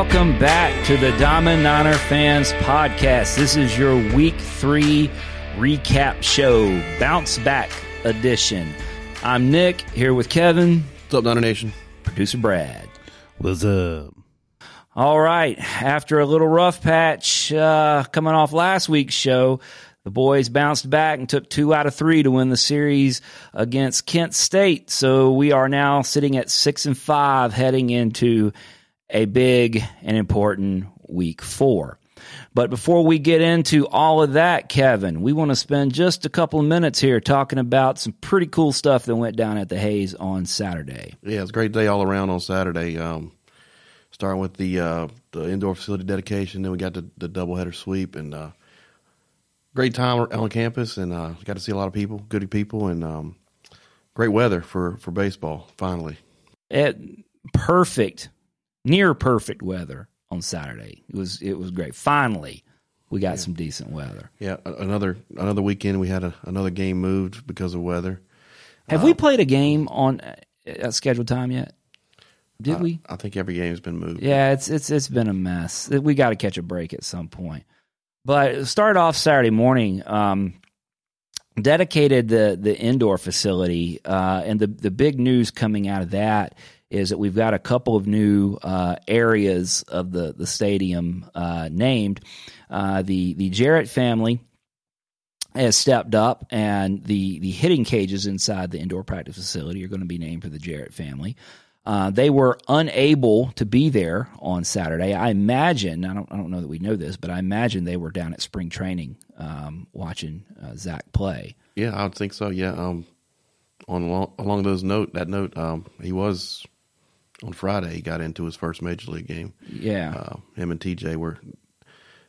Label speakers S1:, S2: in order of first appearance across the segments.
S1: Welcome back to the Diamond Niner Fans Podcast. This is your week three recap show, bounce back edition. I'm Nick here with Kevin,
S2: What's up, Niner Nation?
S1: producer Brad.
S3: What's up?
S1: All right, after a little rough patch uh, coming off last week's show, the boys bounced back and took two out of three to win the series against Kent State. So we are now sitting at six and five, heading into a big and important week four. But before we get into all of that, Kevin, we want to spend just a couple of minutes here talking about some pretty cool stuff that went down at the Hayes on Saturday.
S2: Yeah, it's a great day all around on Saturday. Um, starting with the uh, the indoor facility dedication, then we got the, the doubleheader sweep, and uh, great time on campus, and uh, got to see a lot of people, good people, and um, great weather for for baseball. Finally,
S1: It, perfect, near perfect weather on Saturday. It was it was great. Finally, we got some decent weather.
S2: yeah, another another weekend we had a, another game moved because of weather.
S1: Have we played a game on uh, at scheduled time yet? Did we?
S2: I think every game's been moved.
S1: Yeah, it's it's it's been a mess. We got to catch a break at some point. But it started off Saturday morning. Um, dedicated the the indoor facility, uh, and the the big news coming out of that is that we've got a couple of new uh, areas of the the stadium uh, named. Uh, the the Jarrett family has stepped up, and the the hitting cages inside the indoor practice facility are going to be named for the Jarrett family. Uh, they were unable to be there on Saturday. I imagine I don't I don't know that we know this, but I imagine they were down at spring training um, watching uh, Zach play.
S2: Yeah, I would think so. Yeah. Um, on along, along those note, that note, um, he was on Friday. He got into his first major league game.
S1: Yeah,
S2: Uh, him and TJ were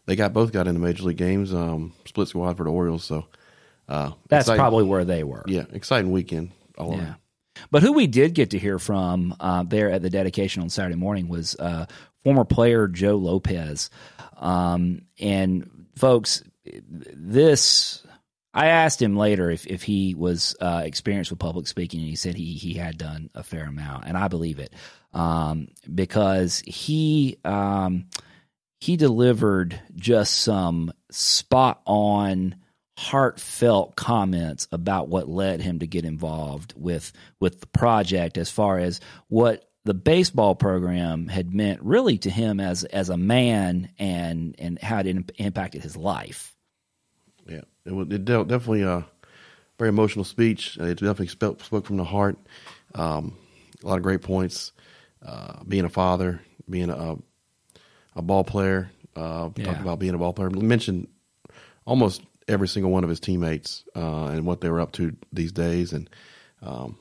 S2: they got both got into major league games. Um, split squad for the Orioles. So uh,
S1: that's
S2: exciting-
S1: probably where they were.
S2: yeah, exciting weekend. All
S1: Yeah.
S2: around.
S1: But who we did get to hear from uh, there at the dedication on Saturday morning was uh, former player Joe Lopez. Um, and folks, this I asked him later if, if he was uh, experienced with public speaking, and he said he he had done a fair amount, and I believe it um, because he um, he delivered just some spot on heartfelt comments about what led him to get involved with with the project as far as what the baseball program had meant really to him as as a man and and how it im- impacted his life.
S2: Yeah, it, was, it de- definitely a very emotional speech. It definitely spoke, spoke from the heart. Um, a lot of great points. Uh, being a father, being a a ball player, uh,
S1: Yeah.
S2: talked about being a ball player. Mentioned almost every single one of his teammates uh, and what they were up to these days, and um,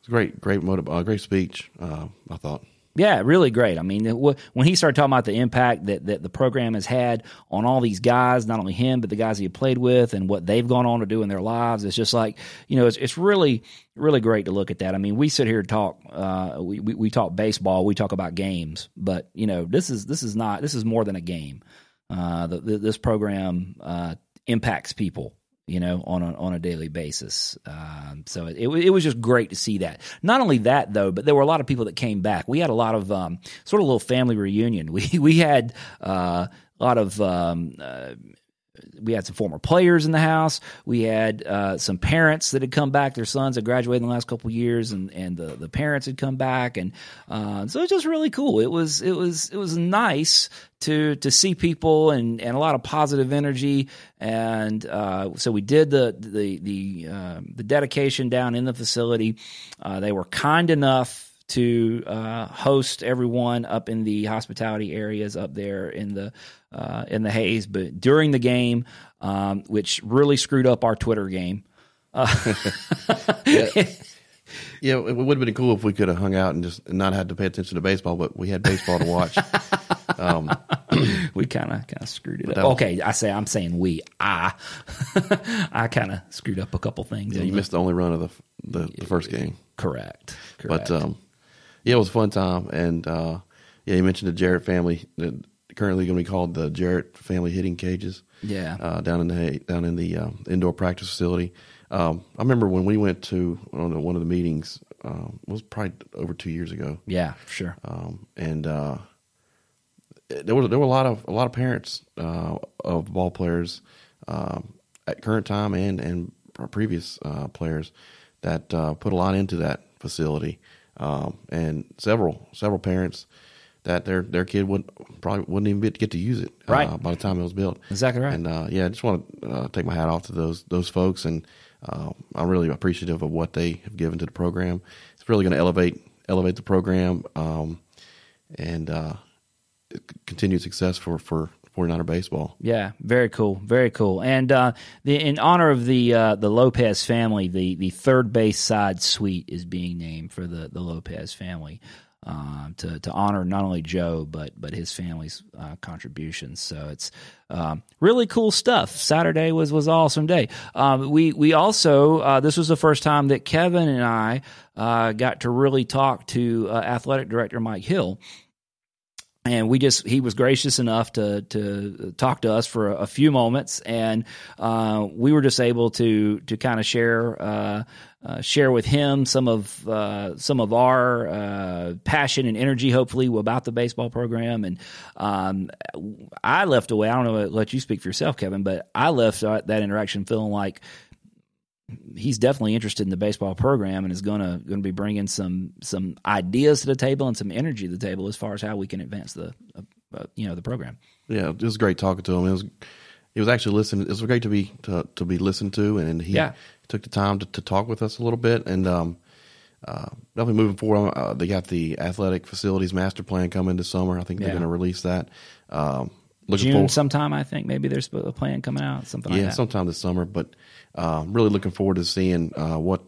S2: it's great, great motive, uh, great speech. Uh, I thought.
S1: Yeah, really great. I mean, when he started talking about the impact that, that the program has had on all these guys, not only him, but the guys he had played with and what they've gone on to do in their lives, it's just like, you know, it's, it's really, really great to look at that. I mean, we sit here and talk, uh, we, we, we talk baseball, we talk about games, but, you know, this is, this is not, this is more than a game. Uh, the, the, this program uh, impacts people you know, on a, on a daily basis. Um, so it, it was just great to see that. Not only that though, but there were a lot of people that came back. We had a lot of um, sort of little family reunion. We we had uh, a lot of. Um, uh, we had some former players in the house. We had uh, some parents that had come back. Their sons had graduated in the last couple years, and, and the, the parents had come back, and uh, so it was just really cool. It was it was it was nice to to see people and, and a lot of positive energy. And uh, so we did the the the uh, the dedication down in the facility. Uh, they were kind enough to uh, host everyone up in the hospitality areas up there in the uh, in the Hayes. But during the game, um, which really screwed up our Twitter game.
S2: Yeah, it would have been cool if we could have hung out and just not had to pay attention to baseball, but we had baseball to watch. um,
S1: we kind of kind of screwed it up.
S2: was-
S1: Okay, I say I'm saying we. I I kind of screwed up a couple things.
S2: yeah, you
S1: the-
S2: missed the only run of the the, the first game,
S1: correct. Correct.
S2: but um, yeah, it was a fun time. And uh, yeah, you mentioned the Jarrett family, that currently going to be called the Jarrett Family Hitting Cages.
S1: yeah.
S2: uh, down in the down in the um, indoor practice facility. Um, I remember when we went to one of the meetings. Um, it was probably over two years ago,
S1: yeah. Sure.
S2: um, and uh, there were there were a lot of a lot of parents uh, of ball players um, at current time and and previous uh, players that uh, put a lot into that facility, um, and several several parents that their their kid would probably wouldn't even get, to use it
S1: Right.
S2: uh, by the time it was built.
S1: Exactly right.
S2: And uh, yeah, I just want to uh, take my hat off to those those folks, and uh, I'm really appreciative of what they have given to the program. It's really going to elevate elevate the program um, and uh, continued success for for 49er baseball.
S1: Yeah, very cool, very cool. And uh, the, in honor of the uh, the Lopez family, the the third base side suite is being named for the the Lopez family. Um, to to honor not only Joe but but his family's uh, contributions, so it's um, really cool stuff. Saturday was was awesome day. Um, we we also uh, this was the first time that Kevin and I uh, got to really talk to uh, athletic director Mike Hill and we just he was gracious enough to to talk to us for a, a few moments, and uh, we were just able to to kind of share uh, uh, share with him some of uh, some of our uh, passion and energy, hopefully, about the baseball program. And um, I left away. I don't know. Let you speak for yourself, Kevin, but I left that interaction feeling like he's definitely interested in the baseball program and is going to going to be bringing some some ideas to the table and some energy to the table as far as how we can advance the uh, uh, you know the program.
S2: Yeah, it was great talking to him. It was it was actually listening. It was great to be to, to be listened to, and he
S1: Yeah.
S2: took the time to, to talk with us a little bit. And um, uh, definitely moving forward, uh, they got the athletic facilities master plan coming this summer. I think they're going to release that. Um, looking
S1: June
S2: forward,
S1: sometime, I think maybe there's a plan coming out, something
S2: yeah,
S1: like that.
S2: sometime this summer. But uh, really looking forward to seeing uh, what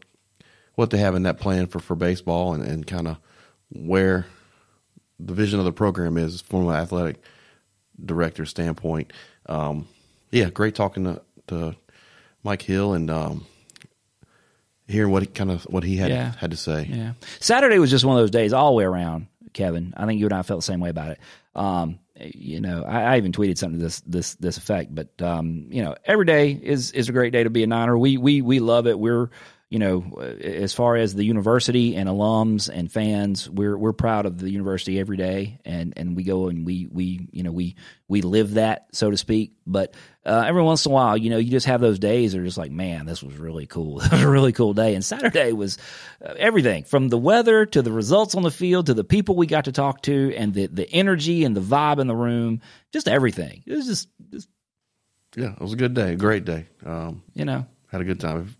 S2: what they have in that plan for for baseball and, and kind of where the vision of the program is from an athletic director standpoint. Um, yeah, great talking to, to Mike Hill and um, hearing what he kind of what he had
S1: Yeah.
S2: had to say.
S1: Yeah. Saturday was just one of those days all the way around, Kevin. I think you and I felt the same way about it. Um, you know, I, I even tweeted something to this this this effect, but um, you know, every day is is a great day to be a Niner. We we we love it. We're you know, as far as the university and alums and fans, we're we're proud of the university every day, and and we go and we we you know we we live that so to speak. But uh, every once in a while, you know, you just have those days that are just like, man, this was really cool. It was a really cool day, and Saturday was uh, everything from the weather to the results on the field to the people we got to talk to and the the energy and the vibe in the room, just everything. It was just, just
S2: Yeah, it was a good day, a great day. Um,
S1: you know,
S2: had a good time.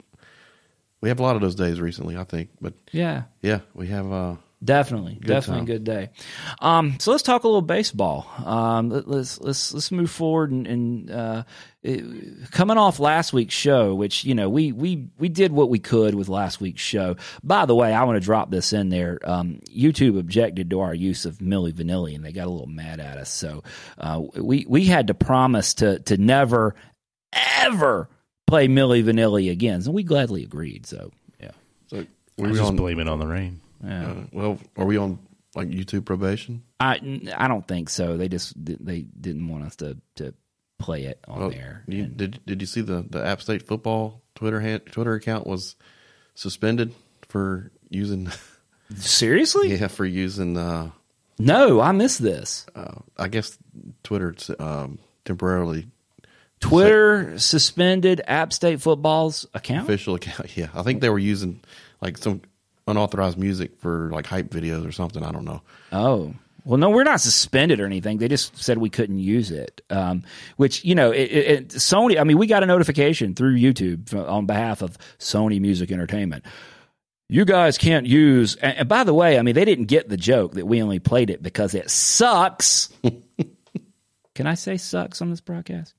S2: We have a lot of those days recently, I think. But
S1: yeah.
S2: yeah, we have. Uh,
S1: Definitely, definitely
S2: time.
S1: a good day. Um, so let's talk a little baseball. Um, let, us let's let's move forward and, and uh, it- coming off last week's show, which you know we we we did what we could with last week's show. By the way, I want to drop this in there. Um, YouTube objected to our use of Milli Vanilli, and they got a little mad at us. So uh, we we had to promise to to never ever play Milli Vanilli again, and we gladly agreed. So yeah,
S2: so
S3: I
S2: we
S3: just
S2: on?
S3: blame it on the rain.
S1: yeah.
S2: Uh, well, are we on like YouTube probation?
S1: I I don't think so. They just they didn't want us to to play it on
S2: Well,
S1: there.
S2: You,
S1: And-
S2: did did you see the the App State football Twitter hand, Twitter account was suspended for using
S1: seriously?
S2: yeah for using uh,
S1: No, I missed this.
S2: uh, I guess Twitter um, temporarily
S1: Twitter suspended App State football's account.
S2: official account. Yeah, I think they were using like some unauthorized music for like hype videos or something. I don't know.
S1: Oh. Well, no, we're not suspended or anything. They just said we couldn't use it. Um, which you know, it, it, it- Sony. I mean, we got a notification through YouTube on behalf of Sony Music Entertainment. You guys can't use. And, and by the way, I mean they didn't get the joke that we only played it because it sucks. Can I say sucks on this broadcast?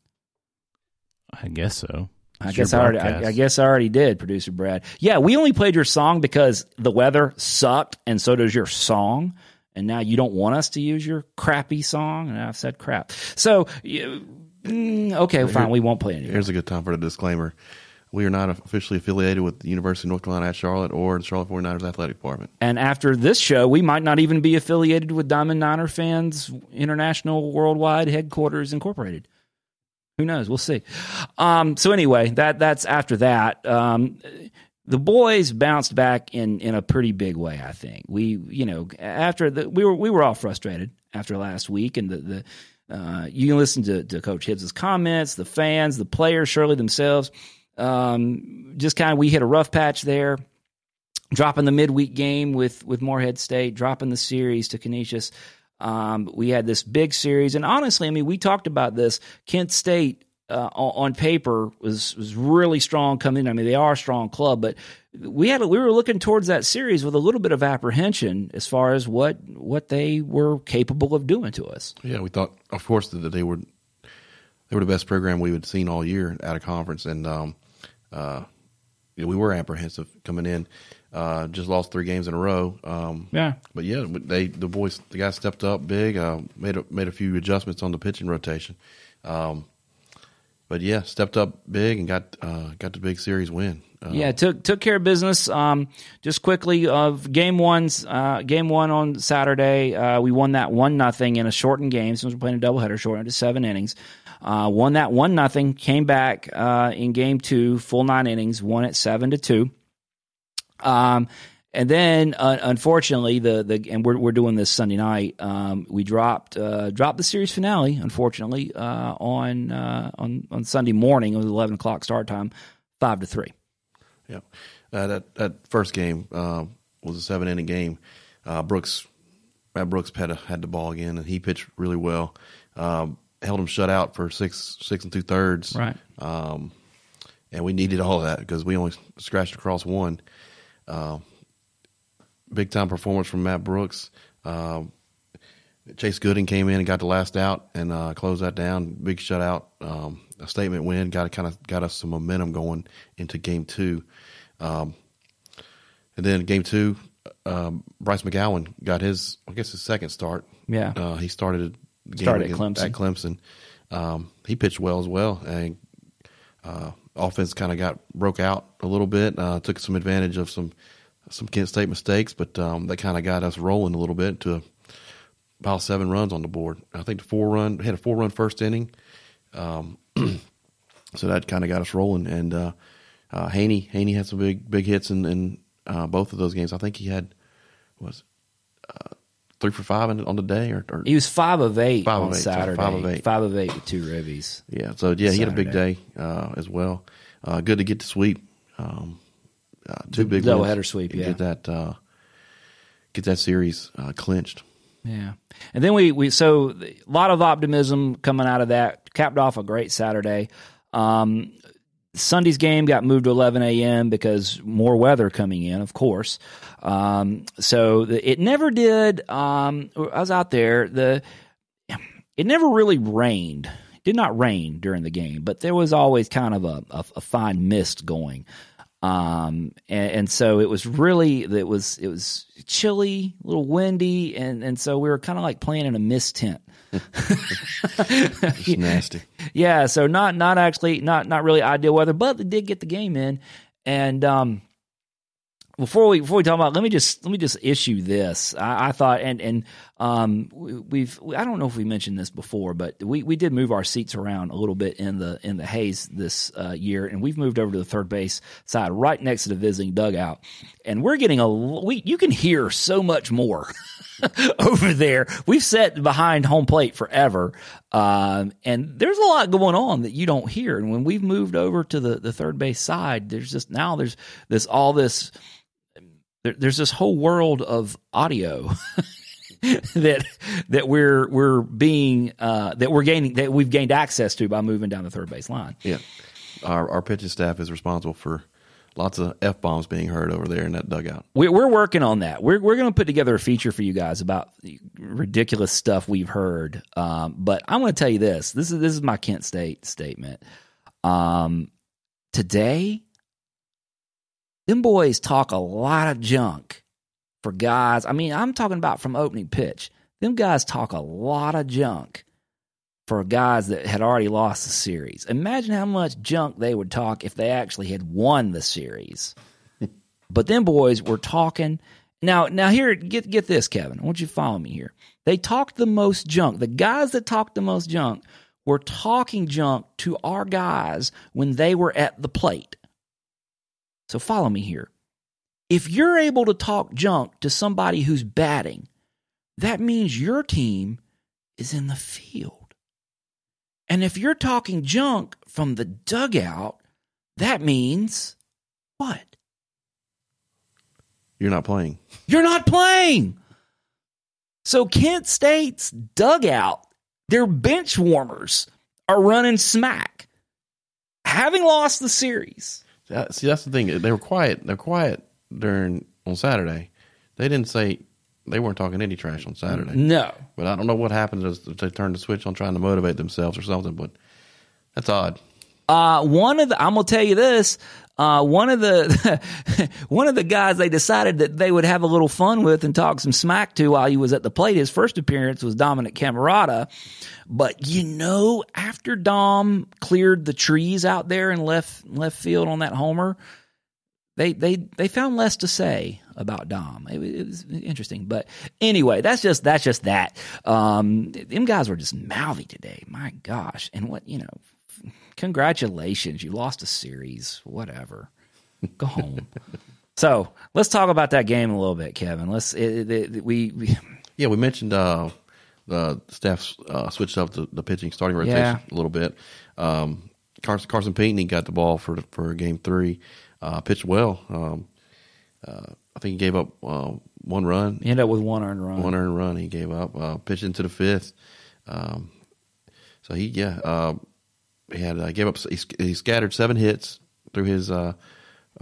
S3: I guess so.
S1: I guess I already. I. I guess I already did, producer Brad. Yeah, we only played your song because the weather sucked, and so does your song. And now you don't want us to use your crappy song, and I've said crap. So, you- mm, okay, fine, we won't play it anymore.
S2: Here's a good time for the disclaimer. We are not officially affiliated with the University of North Carolina at Charlotte or the Charlotte 49ers athletic department.
S1: And after this show, we might not even be affiliated with Diamond Niner Fans International Worldwide Headquarters Incorporated. Who knows? We'll see. Um, so anyway, that that's after that. Um, the boys bounced back in in a pretty big way. I think we, you know, after the we were we were all frustrated after last week, and the the uh, you can listen to, to Coach Hibbs's comments, the fans, the players, surely themselves. Um, just kind of we hit a rough patch there, dropping the midweek game with with Morehead State, dropping the series to Canisius. Um, we had this big series, and honestly, I mean, we talked about this. Kent State uh, on, paper was was really strong coming in. I mean, they are a strong club, but we had we were looking towards that series with a little bit of apprehension as far as what what they were capable of doing to us.
S2: Yeah, we thought, of course, that they were they were the best program we had seen all year at a conference, and um, uh, you know, we were apprehensive coming in. Uh, just lost three games in a row. Um,
S1: yeah,
S2: but yeah, they the boys the guys stepped up big. Uh, made a, made a few adjustments on the pitching rotation. Um, but yeah, stepped up big and got uh, got the big series win.
S1: Uh, yeah, took took care of business. Um, just quickly of game one's uh, game one on Saturday, uh, we won that one nothing in a shortened game since we're playing a doubleheader, shortened to seven innings. Uh, won that one nothing. Came back uh, in game two, full nine innings, won it seven to two. Um, and then, uh, unfortunately, the the and we're we're doing this Sunday night. Um, we dropped uh, dropped the series finale, unfortunately, uh, on uh, on on Sunday morning. It was eleven o'clock start time, five to three.
S2: Yeah, that that first game was a seven inning game. Brooks Matt Brooks had a, had the ball again, and he pitched really well. Um, held them shut out for six six and two thirds.
S1: Right.
S2: Um, and we needed all of that because we only scratched across one. Uh, big time performance from Matt Brooks. Uh, Chase Gooding came in and got the last out and uh, closed that down. Big shutout, um, a statement win. Got kind of got us some momentum going into game two. Um, and then game two, um, Bryce McGowan got his, I guess, his second start.
S1: Yeah,
S2: uh, he started
S1: started at Clemson.
S2: At Clemson. Um, he pitched well as well, and uh, offense kind of got broke out a little bit. Uh, took some advantage of some some Kent State mistakes, but um, that kind of got us rolling a little bit to about seven runs on the board. I think the four run had a four run first inning, um, so that kind of got us rolling. And uh, uh, Haney Haney had some big big hits in, in uh, both of those games. I think he had was uh, three for five on the day, or, or,
S1: he was five of eight
S2: five
S1: on
S2: of eight,
S1: Saturday.
S2: Five of eight,
S1: five of eight with two ribbies.
S2: Yeah, so yeah, he had a big day uh, as well. Uh, good to get the sweep. Um, uh, two big
S1: double header sweep. Yeah,
S2: get that uh, get that series uh, clinched.
S1: Yeah, and then we we so a lot of optimism coming out of that. Capped off a great Saturday. Um, Sunday's game got moved to 11 a.m. because more weather coming in, of course. Um, so the, it never did. Um, I was out there. The it never really rained. It did not rain during the game, but there was always kind of a, a, a fine mist going. Um, and, and, so it was really it was it was chilly, a little windy, and and so we were kind of like playing in a mist tent.
S2: it's nasty.
S1: Yeah, so not not actually not not really ideal weather, but they did get the game in, and um, before we before we talk about, let me just let me just issue this. I, I thought, and and um, we've I don't know if we mentioned this before, but we, we did move our seats around a little bit in the in the Hayes this uh, year, and we've moved over to the third base side, right next to the visiting dugout, and we're getting a we you can hear so much more. over there, we've sat behind home plate forever, um, and there's a lot going on that you don't hear. And when we've moved over to the, the third base side, there's just now there's this all this there, there's this whole world of audio that that we're we're being uh, that we're gaining that we've gained access to by moving down the third base line.
S2: Yeah, our our pitching staff is responsible for lots of f bombs being heard over there in that dugout.
S1: We, we're working on that. We're we're going to put together a feature for you guys about ridiculous stuff we've heard. Um, but I'm going to tell you this. This is this is my Kent State statement. Um, today them boys talk a lot of junk for guys. I mean, I'm talking about from opening pitch. Them guys talk a lot of junk for guys that had already lost the series. Imagine how much junk they would talk if they actually had won the series. but them boys were talking. Now, now here, get get this, Kevin. I want you to follow me here. They talked the most junk. The guys that talked the most junk were talking junk to our guys when they were at the plate. So follow me here. If you're able to talk junk to somebody who's batting, that means your team is in the field. And if you're talking junk from the dugout, that means what?
S2: You're not playing.
S1: You're not playing. So Kent State's dugout, their bench warmers are running smack. Having lost the series.
S2: Uh, See, that's the thing. They were quiet. They're quiet during on Saturday. They didn't say they weren't talking any trash on Saturday.
S1: No.
S2: But I don't know what happened as they turned the switch on trying to motivate themselves or something. But that's odd.
S1: Uh, one of the, I'm gonna tell you this. Uh, one of the one of the guys they decided that they would have a little fun with and talk some smack to while he was at the plate. His first appearance was Dominic Camerata, but you know, after Dom cleared the trees out there in left left field on that homer, they they they found less to say about Dom. It, was- it was interesting, but anyway, that's just that's just that. Um, them guys were just mouthy today. My gosh, and what you know, congratulations, you lost a series. Whatever, go home. so let's talk about that game a little bit, Kevin. Let's it, it, it- we, we
S2: Yeah, we mentioned uh, the staff uh, switched up the, the pitching starting rotation
S1: Yeah.
S2: a little bit. Um, Carson, Carson got the ball for for game three. Uh, pitched well. Um, uh, I think he gave up uh, one run.
S1: He ended up with one earned run.
S2: One earned run he gave up. Uh, pitched into the fifth. Um, so he yeah uh, he had uh, gave up he, he scattered seven hits through his uh,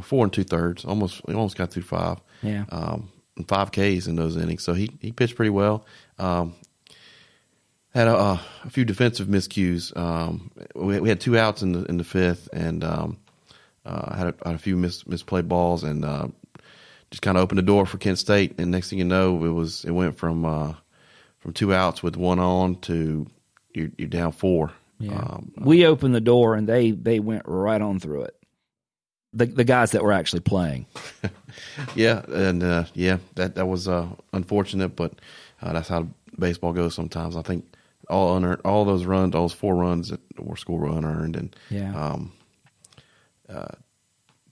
S2: four and two thirds. Almost he almost got through five.
S1: Yeah.
S2: Um, and five Ks in those innings. So he he pitched pretty well. Um, had a, a few defensive miscues. Um, we, we had two outs in the in the fifth, and um, uh, had, a, had a few mis, misplayed balls, and uh, just kind of opened the door for Kent State. And next thing you know, it was it went from uh, from two outs with one on to you're, you're down four.
S1: Yeah.
S2: Um,
S1: we opened the door and they they went right on through it. The the guys that were actually playing.
S2: yeah, and uh, yeah, that that was uh, unfortunate, but uh, that's how baseball goes sometimes. I think all unearned, all those runs, all those four runs that were scored were unearned, and
S1: Yeah.
S2: um, uh,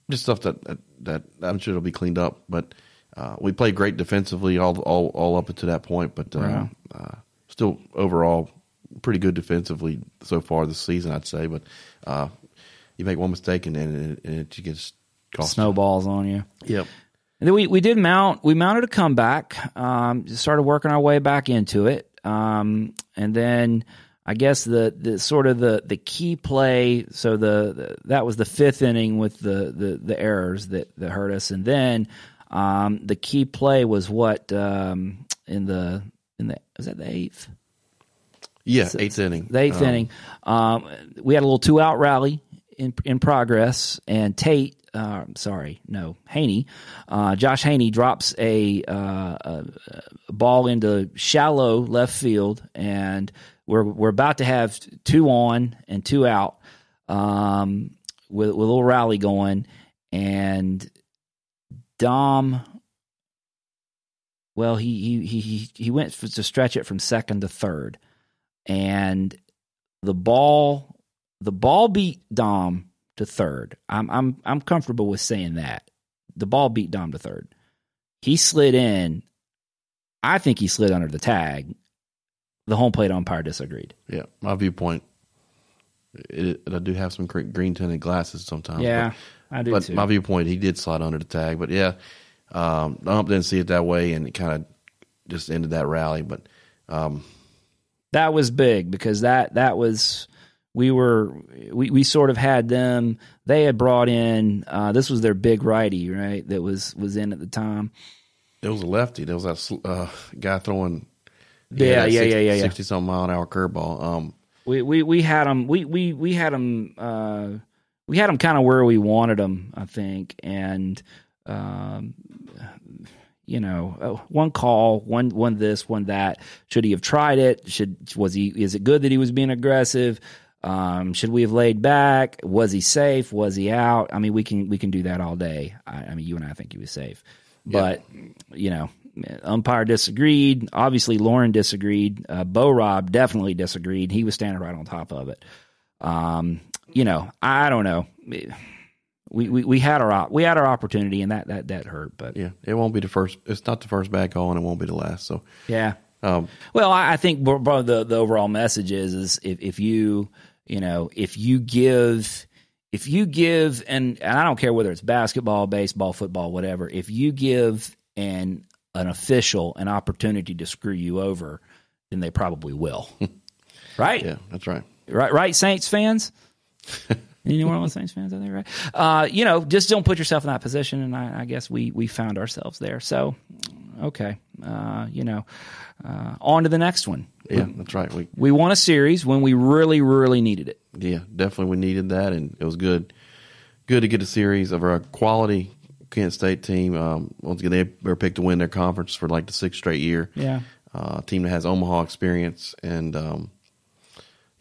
S2: just stuff that, that that I'm sure it'll be cleaned up. But uh, we played great defensively all all all up until that point, but uh,
S1: Wow.
S2: uh, still overall pretty good defensively so far this season, I'd say. But uh, you make one mistake and then it, and it gets cost.
S1: Snowballs on you.
S2: Yep.
S1: And then we, we did mount we mounted a comeback. Um, started working our way back into it. Um, and then I guess the, the sort of the, the key play. So the, the that was the fifth inning with the, the, the errors that, that hurt us. And then um, the key play was what um, in the in the was that the eighth
S2: Yeah, eighth inning.
S1: the eighth
S2: Um,
S1: inning. Um, we had a little two out rally in in progress, and Tate, uh, sorry, no, Haney, uh, Josh Haney drops a, uh, a, a ball into shallow left field, and we're we're about to have two on and two out, um, with with a little rally going, and Dom. Well, he he he- he went to stretch it from second to third, and the ball the ball beat Dom to third. I'm I'm I'm comfortable with saying that. The ball beat Dom to third. He slid in. I think he slid under the tag. The home plate umpire disagreed.
S2: Yeah, my viewpoint. It, I do have some green tinted glasses sometimes.
S1: Yeah, I do
S2: but,
S1: too.
S2: but my viewpoint, he did slide under the tag. But yeah, um, the ump didn't see it that way, and it kind of just ended that rally. But um,
S1: that was big because that that was we were we, we sort of had them they had brought in uh, this was their big righty right that was was in at the time
S2: it was a lefty. There was that uh, guy throwing.
S1: Yeah, yeah, yeah, yeah, yeah.
S2: Sixty something mile an hour curveball. Um,
S1: we we we had them we we we had them uh we had them kind of where we wanted them i think and um you know uh, one call one one this one that. Should he have tried it? Should was he is it good that he was being aggressive? Um should we have laid back? Was he safe? Was he out? I mean we can we can do that all day. I, I mean you and i think he was safe. But you know umpire disagreed. Obviously Loren disagreed. Uh, bo rob definitely disagreed. He was standing right on top of it. Um you know i don't know we, we, we had our op- we had our opportunity, and that that that hurt. But
S2: Yeah, it won't be the first. It's not the first bad call, and it won't be the last. So,
S1: yeah.
S2: um,
S1: Well, I, I think the the overall message is is if, if you you know if you give if you give and, and I don't care whether it's basketball, baseball, football, whatever. If you give an an official an opportunity to screw you over, then they probably will. right?
S2: yeah, that's right.
S1: Right? Right? Saints fans. Any New Orleans Saints fans out there, right? Uh, you know, just don't put yourself in that position, and I, I guess we we found ourselves there. So, okay, uh, you know, uh, on to the next one.
S2: Yeah, that's right. We
S1: We won a series when we really, really needed it.
S2: yeah, definitely we needed that, and it was good. Good to get a series of our quality Kent State team. Um, once again, they were picked to win their conference for like the sixth straight year.
S1: Yeah.
S2: uh, team that has Omaha experience, and um,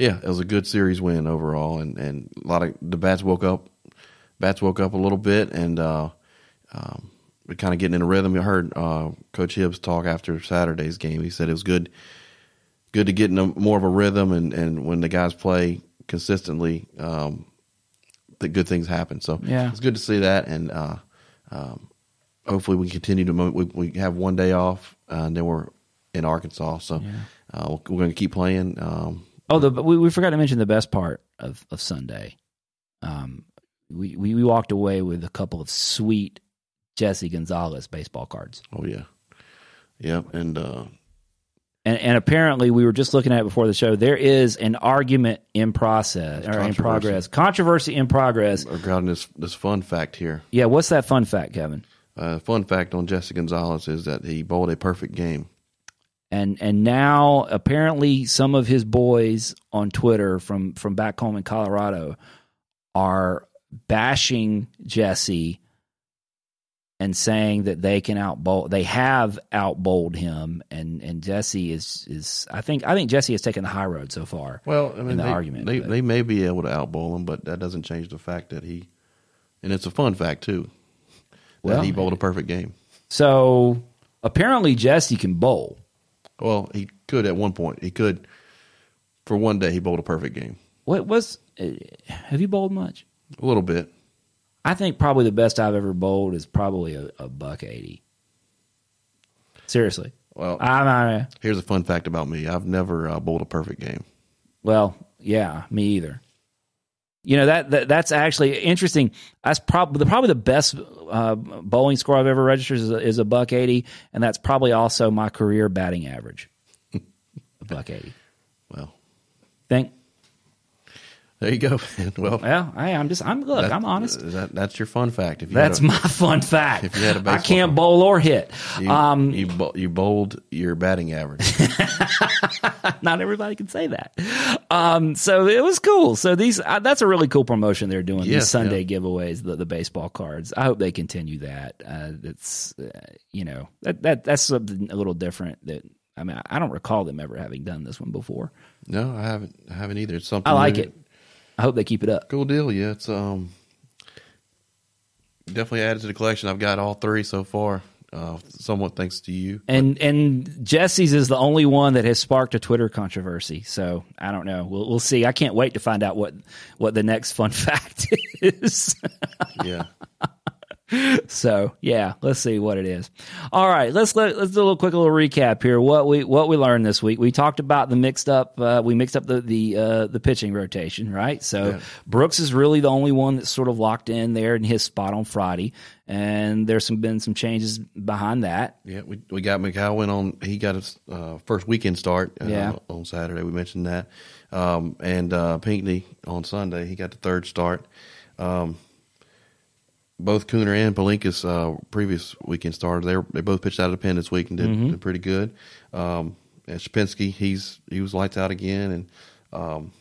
S2: yeah, it was a good series win overall. And, and a lot of the bats woke up, bats woke up a little bit, and uh, um, we're kind of getting in a rhythm. I heard uh, Coach Hibbs talk after Saturday's game. He said it was good, good to get in a, more of a rhythm, and, and when the guys play consistently, um, the good things happen. So
S1: Yeah.
S2: it's good to see that, and uh, um, hopefully we continue to we, we have one day off uh, and then we're in Arkansas so uh, we're going to keep playing um,
S1: Oh, the we, we forgot to mention the best part of of Sunday. Um, we, we we walked away with a couple of sweet Jesse Gonzalez baseball cards.
S2: oh yeah yeah and uh,
S1: And, and apparently, we were just looking at it before the show. There is an argument in process or in progress, controversy in progress.
S2: regarding this this fun fact here
S1: Yeah, what's that fun fact, Kevin?
S2: uh, fun fact on Jesse Gonzalez is that he bowled a perfect game
S1: And and now apparently some of his boys on Twitter from from back home in Colorado are bashing Jesse and saying that they can outbowl they have outbowled him and and Jesse is is I think I think Jesse has taken the high road so far.
S2: well I mean
S1: In the
S2: they,
S1: argument,
S2: they, they may be able to outbowl him but that doesn't change the fact that he and it's a fun fact too that
S1: Well,
S2: he bowled a perfect game
S1: So apparently Jesse can bowl.
S2: Well he could at one point he could for one day he bowled a perfect game
S1: What was uh, have you bowled much?
S2: a little bit
S1: I think probably the best I've ever bowled is probably a, a buck eighty. Seriously,
S2: well
S1: I'm not.
S2: Here's a fun fact about me. I've never uh, bowled a perfect game.
S1: Well, yeah, me either. You know that, that that's actually interesting. That's probably the probably the best uh, bowling score I've ever registered is a, is a buck eighty, and that's probably also my career batting average. a buck eighty.
S2: Well,
S1: Think.
S2: There you go. man. Well,
S1: Well, I, I'm just. I'm look.
S2: that-
S1: I'm honest.
S2: That, that's your fun fact. If you
S1: That's
S2: a,
S1: my fun fact.
S2: if you had a
S1: I
S2: baseball- I
S1: can't bowl or hit.
S2: you,
S1: um,
S2: you, you bowled your batting average.
S1: not everybody can say that. Um, so it was cool. So these uh, that's a really cool promotion they're doing.
S2: Yeah,
S1: these Sunday giveaways, the, the baseball cards. I hope they continue that. Uh, it's uh, you know that that that's something a little different. That I mean, I don't recall them ever having done this one before.
S2: no, I haven't. I haven't either. It's something.
S1: I like
S2: new.
S1: it. I hope they keep it up.
S2: Cool deal. Yeah, it's um definitely added to the collection. I've got all three so far. Uh, somewhat thanks to you.
S1: And and Jesse's is the only one that has sparked a Twitter controversy. So I don't know. We'll we'll see. I can't wait to find out what what the next fun fact is.
S2: Yeah.
S1: So yeah, let's see what it is. All right, let's let, let's do a little quick little recap here. What we what we learned this week. We talked about the mixed up. Uh, we mixed up the the uh, the pitching rotation, right? So
S2: Yeah.
S1: Brooks is really the only one that's sort of locked in there in his spot on Friday, and there's some been some changes behind that.
S2: Yeah, we we got McGowan on. He got his uh, first weekend start. Uh,
S1: Yeah.
S2: on Saturday we mentioned that, um, and uh, Pinckney on Sunday he got the third start. Um, both Cooner and Palinkas uh, previous weekend starters. They were, they both pitched out of the pen this week and did,
S1: Mm-hmm.
S2: did pretty good. Um, and Shapinsky, he's he was lights out again, and um,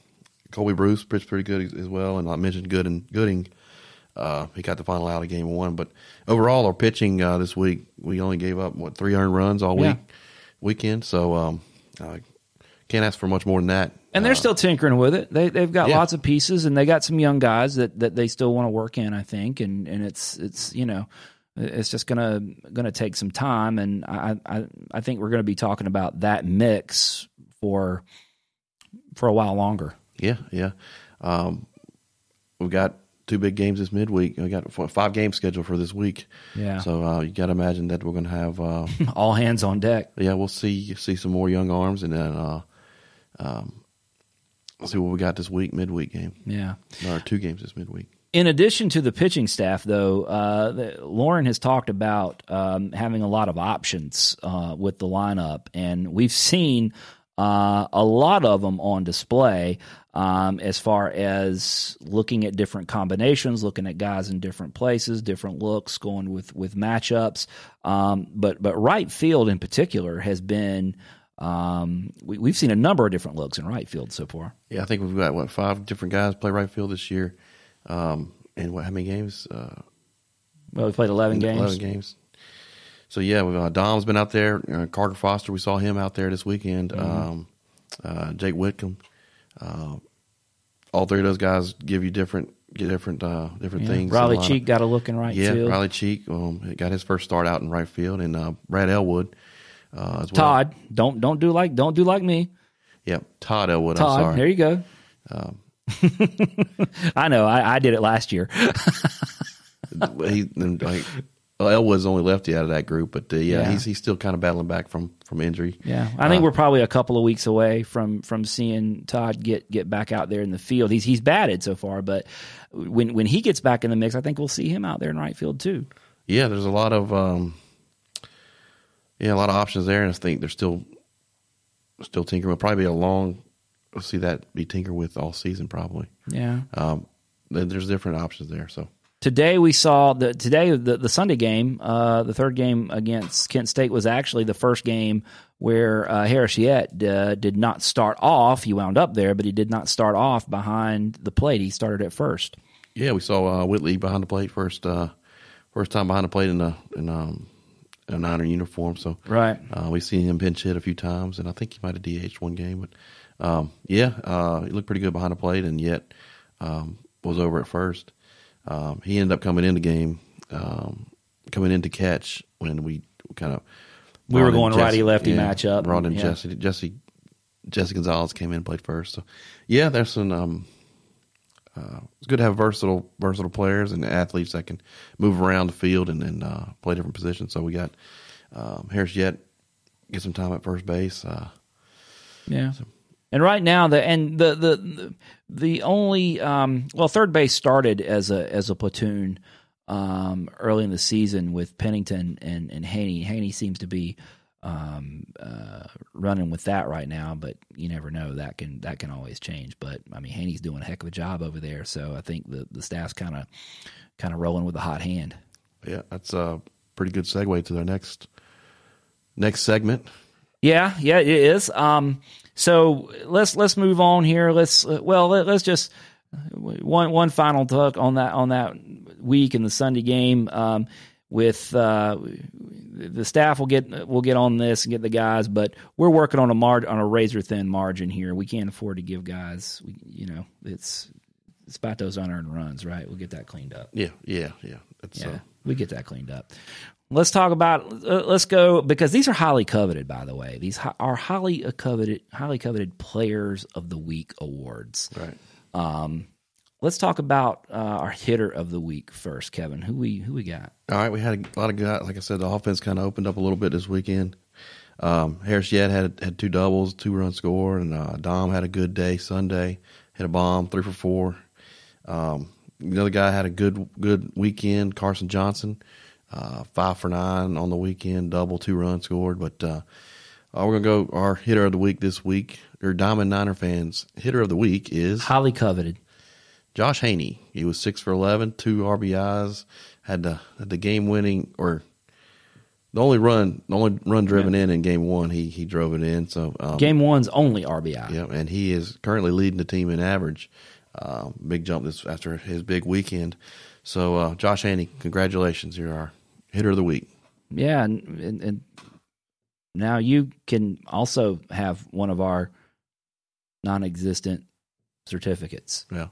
S2: Colby Bruce pitched pretty good as, well. And I mentioned Gooding. Gooding uh, he got the final out of game one, but overall, our pitching uh, this week we only gave up what 300 runs all
S1: Yeah.
S2: week weekend. So um, uh, can't ask for much more than that.
S1: And they're
S2: Uh,
S1: still tinkering with it. They they've got
S2: Yeah.
S1: lots of pieces, and they got some young guys that, that they still want to work in. I think, and and it's it's you know, it's just gonna gonna take some time, and I I I think we're gonna be talking about that mix for for a while longer.
S2: Yeah, yeah. Um, we've got two big games this midweek. We got five games scheduled for this week.
S1: Yeah.
S2: So uh, you got to imagine that we're going to have. Uh,
S1: All hands on deck.
S2: yeah, we'll see see some more young arms, and then uh, um, see what we got this week midweek game.
S1: Yeah.
S2: Or two games this midweek.
S1: In addition to the pitching staff, though, uh, the, Loren has talked about um, having a lot of options uh, with the lineup, and we've seen uh, a lot of them on display um, as far as looking at different combinations, looking at guys in different places, different looks, going with with matchups. Um, but but right field in particular has been. Um, we, we've seen a number of different looks in right field so far.
S2: Yeah, I think we've got what five different guys play right field this year. Um, and what? How many games? Uh,
S1: Well, we played eleven games.
S2: Eleven games. So yeah, we've, uh, Dom's been out there. Uh, Carter Foster, we saw him out there this weekend.
S1: Mm-hmm.
S2: Um, uh, Jake Whitcomb. Uh, all three of those guys give you different, get different, uh, different
S1: Yeah.
S2: things.
S1: Riley Cheek got a look in right field.
S2: yeah,
S1: field.
S2: Riley Cheek um, got his first start out in right field, and uh, Brad Elwood uh, as well.
S1: Todd, don't don't do like don't do like me.
S2: Yep, Todd Elwood.
S1: Todd,
S2: I'm sorry.
S1: there you go. I know. I, I did it last year.
S2: he like well, Elwood's only lefty out of that group, but uh, yeah,
S1: Yeah.
S2: he's he's still kind of battling back from from injury.
S1: Yeah, I think we're probably a couple of weeks away from from seeing Todd get get back out there in the field. He's he's batted so far, but when when he gets back in the mix, I think we'll see him out there in right field too.
S2: Yeah, there's a lot of um, yeah, a lot of options there, and I think they're still still tinkering. Will probably be a long. We'll see that be tinker with all season probably.
S1: Yeah.
S2: Um, there's different options there. So
S1: Today we saw the today the, the Sunday game, uh, the third game against Kent State was actually the first game where uh, Harris Yet uh, did not start off. He wound up there, but he did not start off behind the plate. He started at first.
S2: yeah, we saw uh, Whitley behind the plate first. Uh, first time behind the plate in a in um, in a Niner uniform. So
S1: Right.
S2: Uh, we've seen him pinch hit a few times, and I think he might have DH one game. But um, yeah, uh, he looked pretty good behind the plate, and yet um, was over at first. Um, he ended up coming in the game, um, coming in to catch when we kind of
S1: We were going righty-lefty matchup,
S2: Brought and
S1: yeah.
S2: Jesse Jesse Jesse Gonzalez came in and played first. So yeah, there's some. Uh, it's good to have versatile versatile players and athletes that can move around the field and, and uh, play different positions. So we got um, Harris Yet get some time at first base. Uh,
S1: Yeah. And right now, the and the the the only um, well, third base started as a as a platoon um, early in the season with Pennington and and Haney. Haney seems to be um, uh, running with that right now, but you never know that can that can always change. But I mean, Haney's doing a heck of a job over there, so I think the the staff's kind of kind of rolling with a hot hand.
S2: yeah, that's a pretty good segue to their next next segment.
S1: Yeah, yeah, it is. Um, so let's let's move on here. Let's uh, well let, let's just one one final talk on that on that week in the Sunday game. Um, with uh, the staff will get we'll get on this and get the guys, but we're working on a mar- on a razor thin margin here. We can't afford to give guys, we, you know, it's it's about those unearned runs, right? We'll get that cleaned up.
S2: Yeah, yeah, yeah. That's
S1: Yeah,
S2: uh,
S1: we get that cleaned up. Let's talk about. Uh, let's go because these are highly coveted. By the way, these hi- are highly coveted, highly coveted players of the week awards.
S2: right.
S1: Um, let's talk about uh, our hitter of the week first, Kevin. Who we who we got?
S2: All right, we had a lot of guys. Like I said, the offense kind of opened up a little bit this weekend. Um, Harris Yet had had two doubles, two run score, and uh, Dom had a good day Sunday. Hit a bomb, three for four. Um, another guy had a good good weekend. Carson Johnson, uh, five for nine on the weekend, double, two runs scored. But uh, uh, we're gonna go our hitter of the week this week. Your Diamond Niner fans, hitter of the week is
S1: Highly coveted.
S2: Josh Haney. He was six for eleven, two RBIs, had the had the game winning or the only run, the only run driven in in game one. He he drove it in. So um,
S1: Game one's only RBI.
S2: yeah, and he is currently leading the team in average. Um, big jump this after his big weekend. So uh, Josh Haney, congratulations! You're our hitter of the week.
S1: Yeah, and, and, and now you can also have one of our non-existent certificates
S2: Yeah,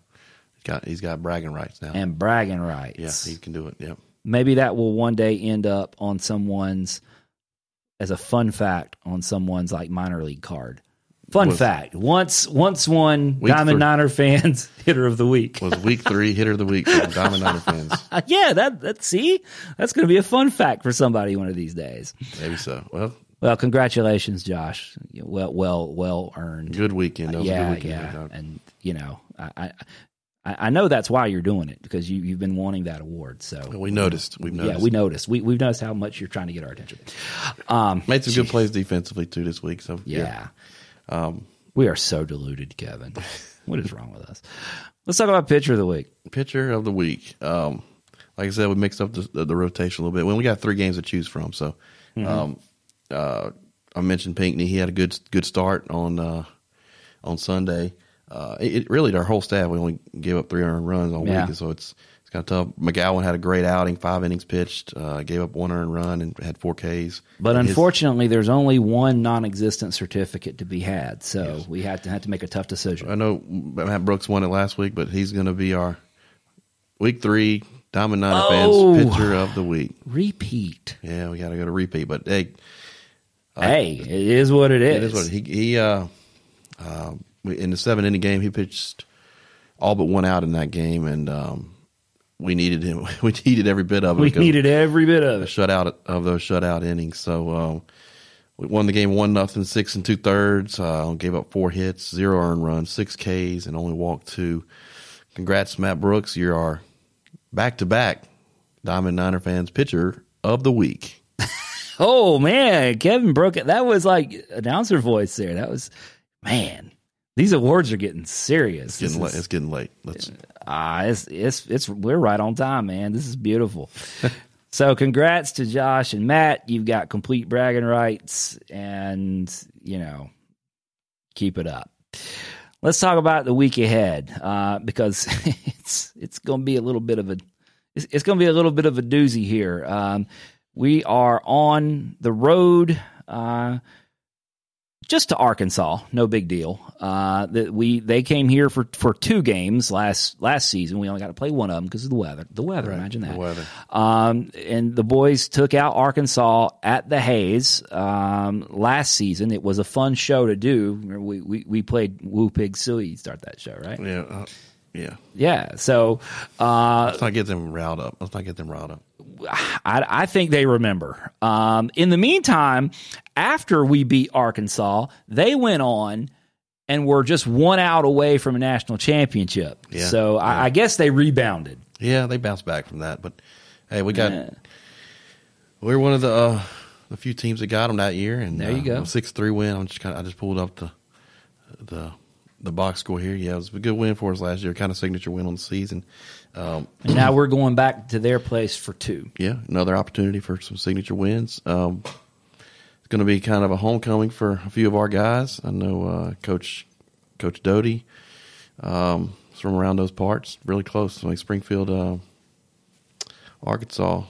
S2: got he's got bragging rights now.
S1: and bragging rights.
S2: yeah, he can do it. Yeah,
S1: Maybe that will one day end up on someone's as a fun fact on someone's like minor league card. Fun
S2: was,
S1: fact: once once one Diamond
S2: three.
S1: Niner fans hitter of the week.
S2: was week three hitter of the week for Diamond Niner fans.
S1: Yeah, that that see that's going to be a fun fact for somebody one of these days.
S2: Maybe so. Well,
S1: Well, congratulations, Josh. Well, well, well earned.
S2: good weekend. That was a
S1: yeah,
S2: good weekend.
S1: yeah, and you know, I, I I I know that's why you're doing it because you you've been wanting that award. So
S2: We noticed. We've noticed.
S1: yeah, we noticed. We we've noticed how much you're trying to get our attention. Um,
S2: made some good plays defensively too this week. So
S1: yeah. Um, we are so deluded, Kevin. what is wrong with us? Let's talk about pitcher of the week.
S2: pitcher of the week. Um, like I said, we mixed up the, the, the rotation a little bit. When we got three games to choose from, so um, uh, I mentioned Pinkney. He had a good good start on uh, on Sunday. Uh, it, it really our whole staff we only gave up three earned runs all
S1: Yeah.
S2: week, so it's it's kind of tough. McGowan had a great outing, five innings pitched, uh, gave up one earned run and had four Ks.
S1: But
S2: His-
S1: unfortunately, there's only one non-existent certificate to be had, so we had to had to make a tough decision.
S2: I know Matt Brooks won it last week, but he's going to be our week three Diamond Niner
S1: Oh.
S2: fans pitcher of the week.
S1: Repeat.
S2: Yeah, we got to go to repeat, but hey,
S1: hey, it is what it is.
S2: It is what he he uh, uh, in the seven inning game he pitched all but one out in that game, and um, we needed him. We needed every bit of it.
S1: we needed every bit of it.
S2: shutout of those shutout innings. So um, we won the game one nothing, six and two thirds. Uh, gave up four hits, zero earned runs, six Ks, and only walked two. Congrats, Matt Brooks. You're our back to back Diamond Niner fans pitcher of the week.
S1: Oh man, Kevin broke it. That was like announcer voice there. That was man. These awards are getting serious.
S2: It's
S1: Getting
S2: late.
S1: is-
S2: It's getting late. Let's
S1: Ah, it's it's it's we're right on time, man. This is beautiful. so, congrats to Josh and Matt. You've got complete bragging rights, and you know, keep it up. Let's talk about the week ahead uh, because it's it's going to be a little bit of a it's, it's going to be a little bit of a doozy here. Um, we are on the road. Uh, just to Arkansas, no big deal. Uh, that we they came here for, for two games last last season. We only got to play one of them because of the weather. The weather, imagine that.
S2: the weather.
S1: Um, and the boys took out Arkansas at the Hayes um, last season. It was a fun show to do. We we, we played Woo Pig Sooie start that show, right?
S2: Yeah, uh, yeah.
S1: Yeah. So uh,
S2: Let's not get them riled up. Let's not get them riled up.
S1: I, I think they remember. Um, in the meantime, after we beat Arkansas, they went on and were just one out away from a national championship.
S2: Yeah.
S1: So I, I guess they rebounded.
S2: Yeah, they bounced back from that, but hey, we got
S1: Yeah.
S2: we're one of the uh, the few teams that got them that year, and
S1: There you
S2: uh,
S1: go.
S2: six three win. I'm just kind of I just pulled up the the the box score here. Yeah, it was a good win for us last year. Kind of signature win on the season. Um,
S1: And now we're going back to their place for two.
S2: yeah, another opportunity for some signature wins. Um, it's going to be kind of a homecoming for a few of our guys. I know uh, Coach Coach Doty um, is from around those parts, really close, like Springfield, uh, Arkansas.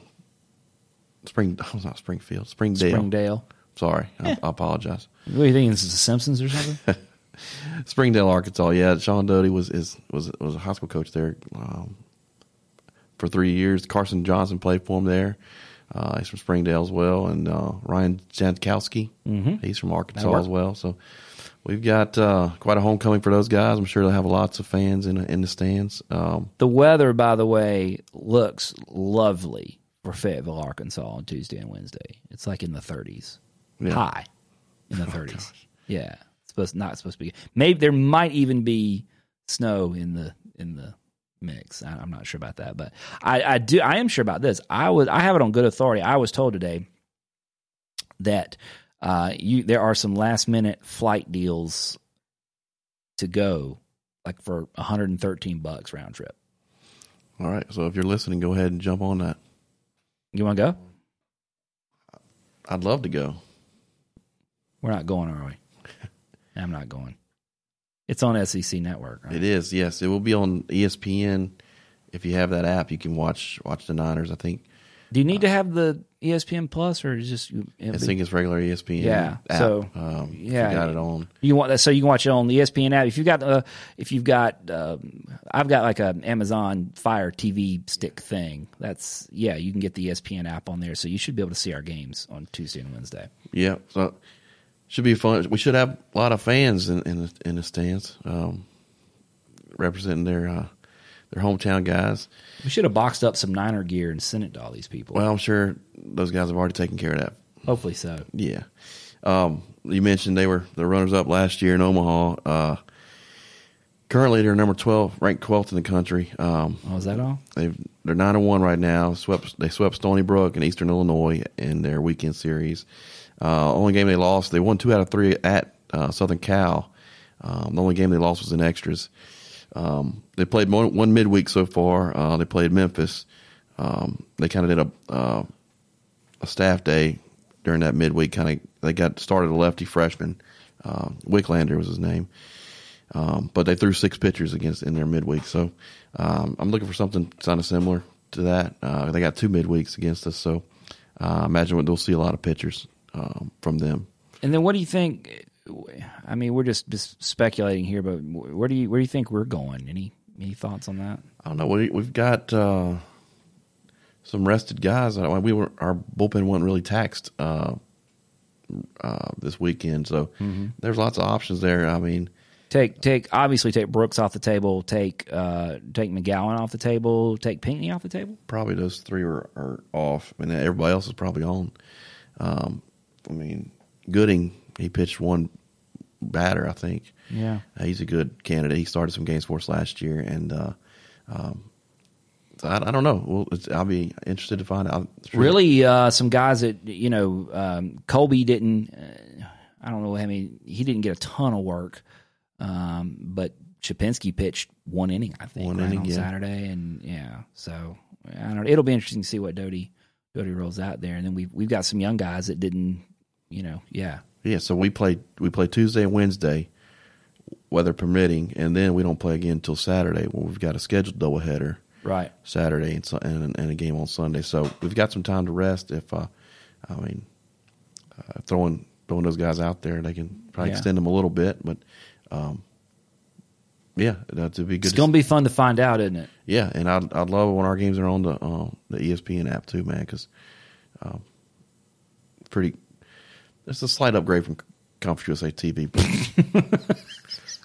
S2: Spring, oh, not Springfield, Springdale.
S1: Springdale.
S2: Sorry, I, I apologize.
S1: What are you thinking? This is The Simpsons or something?
S2: Springdale, Arkansas. Yeah, Sean Doty was is was was a high school coach there um, for three years. Carson Johnson played for him there. Uh, he's from Springdale as well, and uh, Ryan Jankowski, mm-hmm. he's from Arkansas as well. So we've got uh, quite a homecoming for those guys. I'm sure they'll have lots of fans in in the stands. Um,
S1: the weather, by the way, looks lovely for Fayetteville, Arkansas on Tuesday and Wednesday. It's like in the 30s.
S2: Yeah.
S1: High in the 30s. Yeah. It's supposed not supposed to be. Maybe there might even be snow in the in the mix. I, I'm not sure about that, but I, I do. I am sure about this. I was. I have it on good authority. I was told today that uh, you there are some last minute flight deals to go, like for 113 bucks round trip.
S2: all right, so if you're listening, go ahead and jump on that.
S1: You want to go?
S2: I'd love to go.
S1: We're not going, are we? I'm not going. It's on SEC Network. Right?
S2: It is, yes. It will be on ESPN. If you have that app, you can watch watch the Niners. I think
S1: Do you need to have the ESPN Plus, or is just
S2: I think it's regular ESPN.
S1: Yeah,
S2: app.
S1: so,
S2: um,
S1: yeah.
S2: you got it on.
S1: you want that so you can watch it on the ESPN app? If you've got uh, if you've got um, I've got like a Amazon Fire TV stick thing. That's yeah, you can get the ESPN app on there, so you should be able to see our games on Tuesday and Wednesday.
S2: Yeah. So should be fun. We should have a lot of fans in in the, in the stands, um, representing their uh, their hometown guys.
S1: We should have boxed up some Niner gear and sent it to all these people.
S2: Well, I'm sure those guys have already taken care of that.
S1: Hopefully so.
S2: Yeah. Um, you mentioned they were the runners up last year in Omaha. Uh, currently, they're number twelve, ranked twelfth in the country. Um,
S1: Oh, is that all?
S2: they've they're nine and one right now. Swept they swept Stony Brook and Eastern Illinois in their weekend series. Uh, only game they lost, they won two out of three at uh, Southern Cal. Um, the only game they lost was in extras. Um, they played one, one midweek so far. Uh, they played Memphis. Um, they kind of did a uh, a staff day during that midweek. Kind of they got started a lefty freshman. Uh, Wicklander was his name. Um, but they threw six pitchers against in their midweek. So um, I'm looking for something kind of similar to that. Uh, they got two midweeks against us, so I imagine we'll see a lot of pitchers um, from them.
S1: And then what do you think? I mean, we're just, just speculating here, but where do you where do you think we're going? Any any thoughts on that?
S2: I don't know. We, we've got uh, some rested guys. We were our bullpen wasn't really taxed uh, uh, this weekend, so there's lots of options there. I mean,
S1: Take take obviously take Brooks off the table. Take uh, take McGowan off the table. Take Pinckney off the table.
S2: probably those three are, are off. I mean, everybody else is probably on. Um, I mean, Gooding he pitched one batter, I think.
S1: Yeah.
S2: Uh, he's a good candidate. He started some games for us last year, and uh, um, so I, I don't know. Well, it's, I'll be interested to find out. Sure.
S1: Really, uh, some guys that you know, um, Colby didn't. Uh, I don't know. I mean, he didn't get a ton of work, um, but Shapinsky pitched one inning. I think
S2: One
S1: right,
S2: inning,
S1: on
S2: yeah.
S1: Saturday, and yeah. So I don't. know. It'll be interesting to see what Doty Doty rolls out there, and then we've we've got some young guys that didn't. You know, yeah.
S2: Yeah, so we play we play Tuesday and Wednesday, weather permitting, and then we don't play again until Saturday when we've got a scheduled doubleheader
S1: Right.
S2: Saturday and, and and a game on Sunday. So we've got some time to rest. If uh, I mean, uh, throwing throwing those guys out there, they can probably
S1: Yeah.
S2: extend them a little bit, but um, yeah, that'd be good.
S1: It's going to be fun to find out, isn't it?
S2: Yeah, and I'd I'd love it when our games are on the uh, the ESPN app too, man, because um, pretty. It's a slight upgrade from Conference USA TV,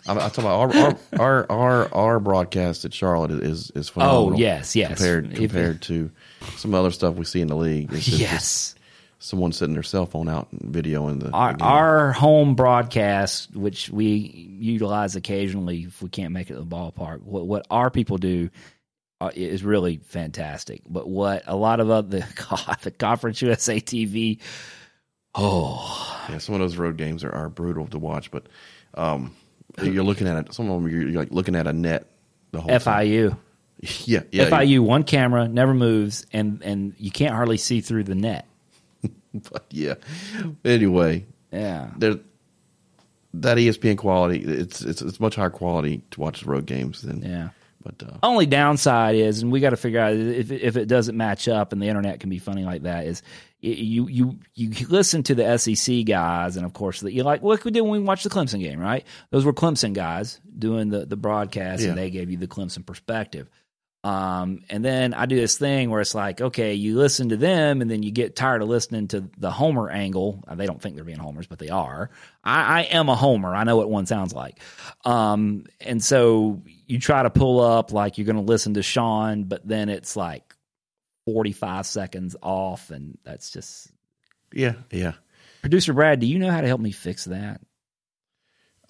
S2: I'm, I'm talking about our, our our our our broadcast at Charlotte is is phenomenal.
S1: Oh, yes, yes.
S2: Compared
S1: If-
S2: compared to some other stuff we see in the league.
S1: Yes.
S2: someone setting their cell phone out and videoing the,
S1: Our,
S2: the
S1: our home broadcast, which we utilize occasionally if we can't make it to the ballpark, what, what our people do uh, is really fantastic. But what a lot of other God, the Conference USA TV, oh,
S2: Yeah, some of those road games are, are brutal to watch, but um, you're looking at it. Some of them you're, you're like looking at a net the whole time.
S1: FIU,
S2: Yeah, yeah.
S1: FIU, one camera never moves, and and you can't hardly see through the net.
S2: But yeah. Anyway,
S1: Yeah,
S2: there that ESPN quality it's it's it's much higher quality to watch the road games than
S1: yeah.
S2: But uh,
S1: only downside is, and we got to figure out if if it doesn't match up, and the internet can be funny like that. Is you you you listen to the SEC guys, and of course the, you're like, what we did when we watched the Clemson game, right? Those were Clemson guys doing the the broadcast,
S2: Yeah.
S1: and they gave you the Clemson perspective. Um, and then I do this thing where it's like, okay, you listen to them, and then you get tired of listening to the Homer angle. They don't think they're being homers, but they are. I, I am a homer. I know what one sounds like. Um, and so you try to pull up like you're going to listen to Sean, but then it's like 45 seconds off, and that's just.
S2: yeah, yeah.
S1: Producer Brad, do you know how to help me fix that?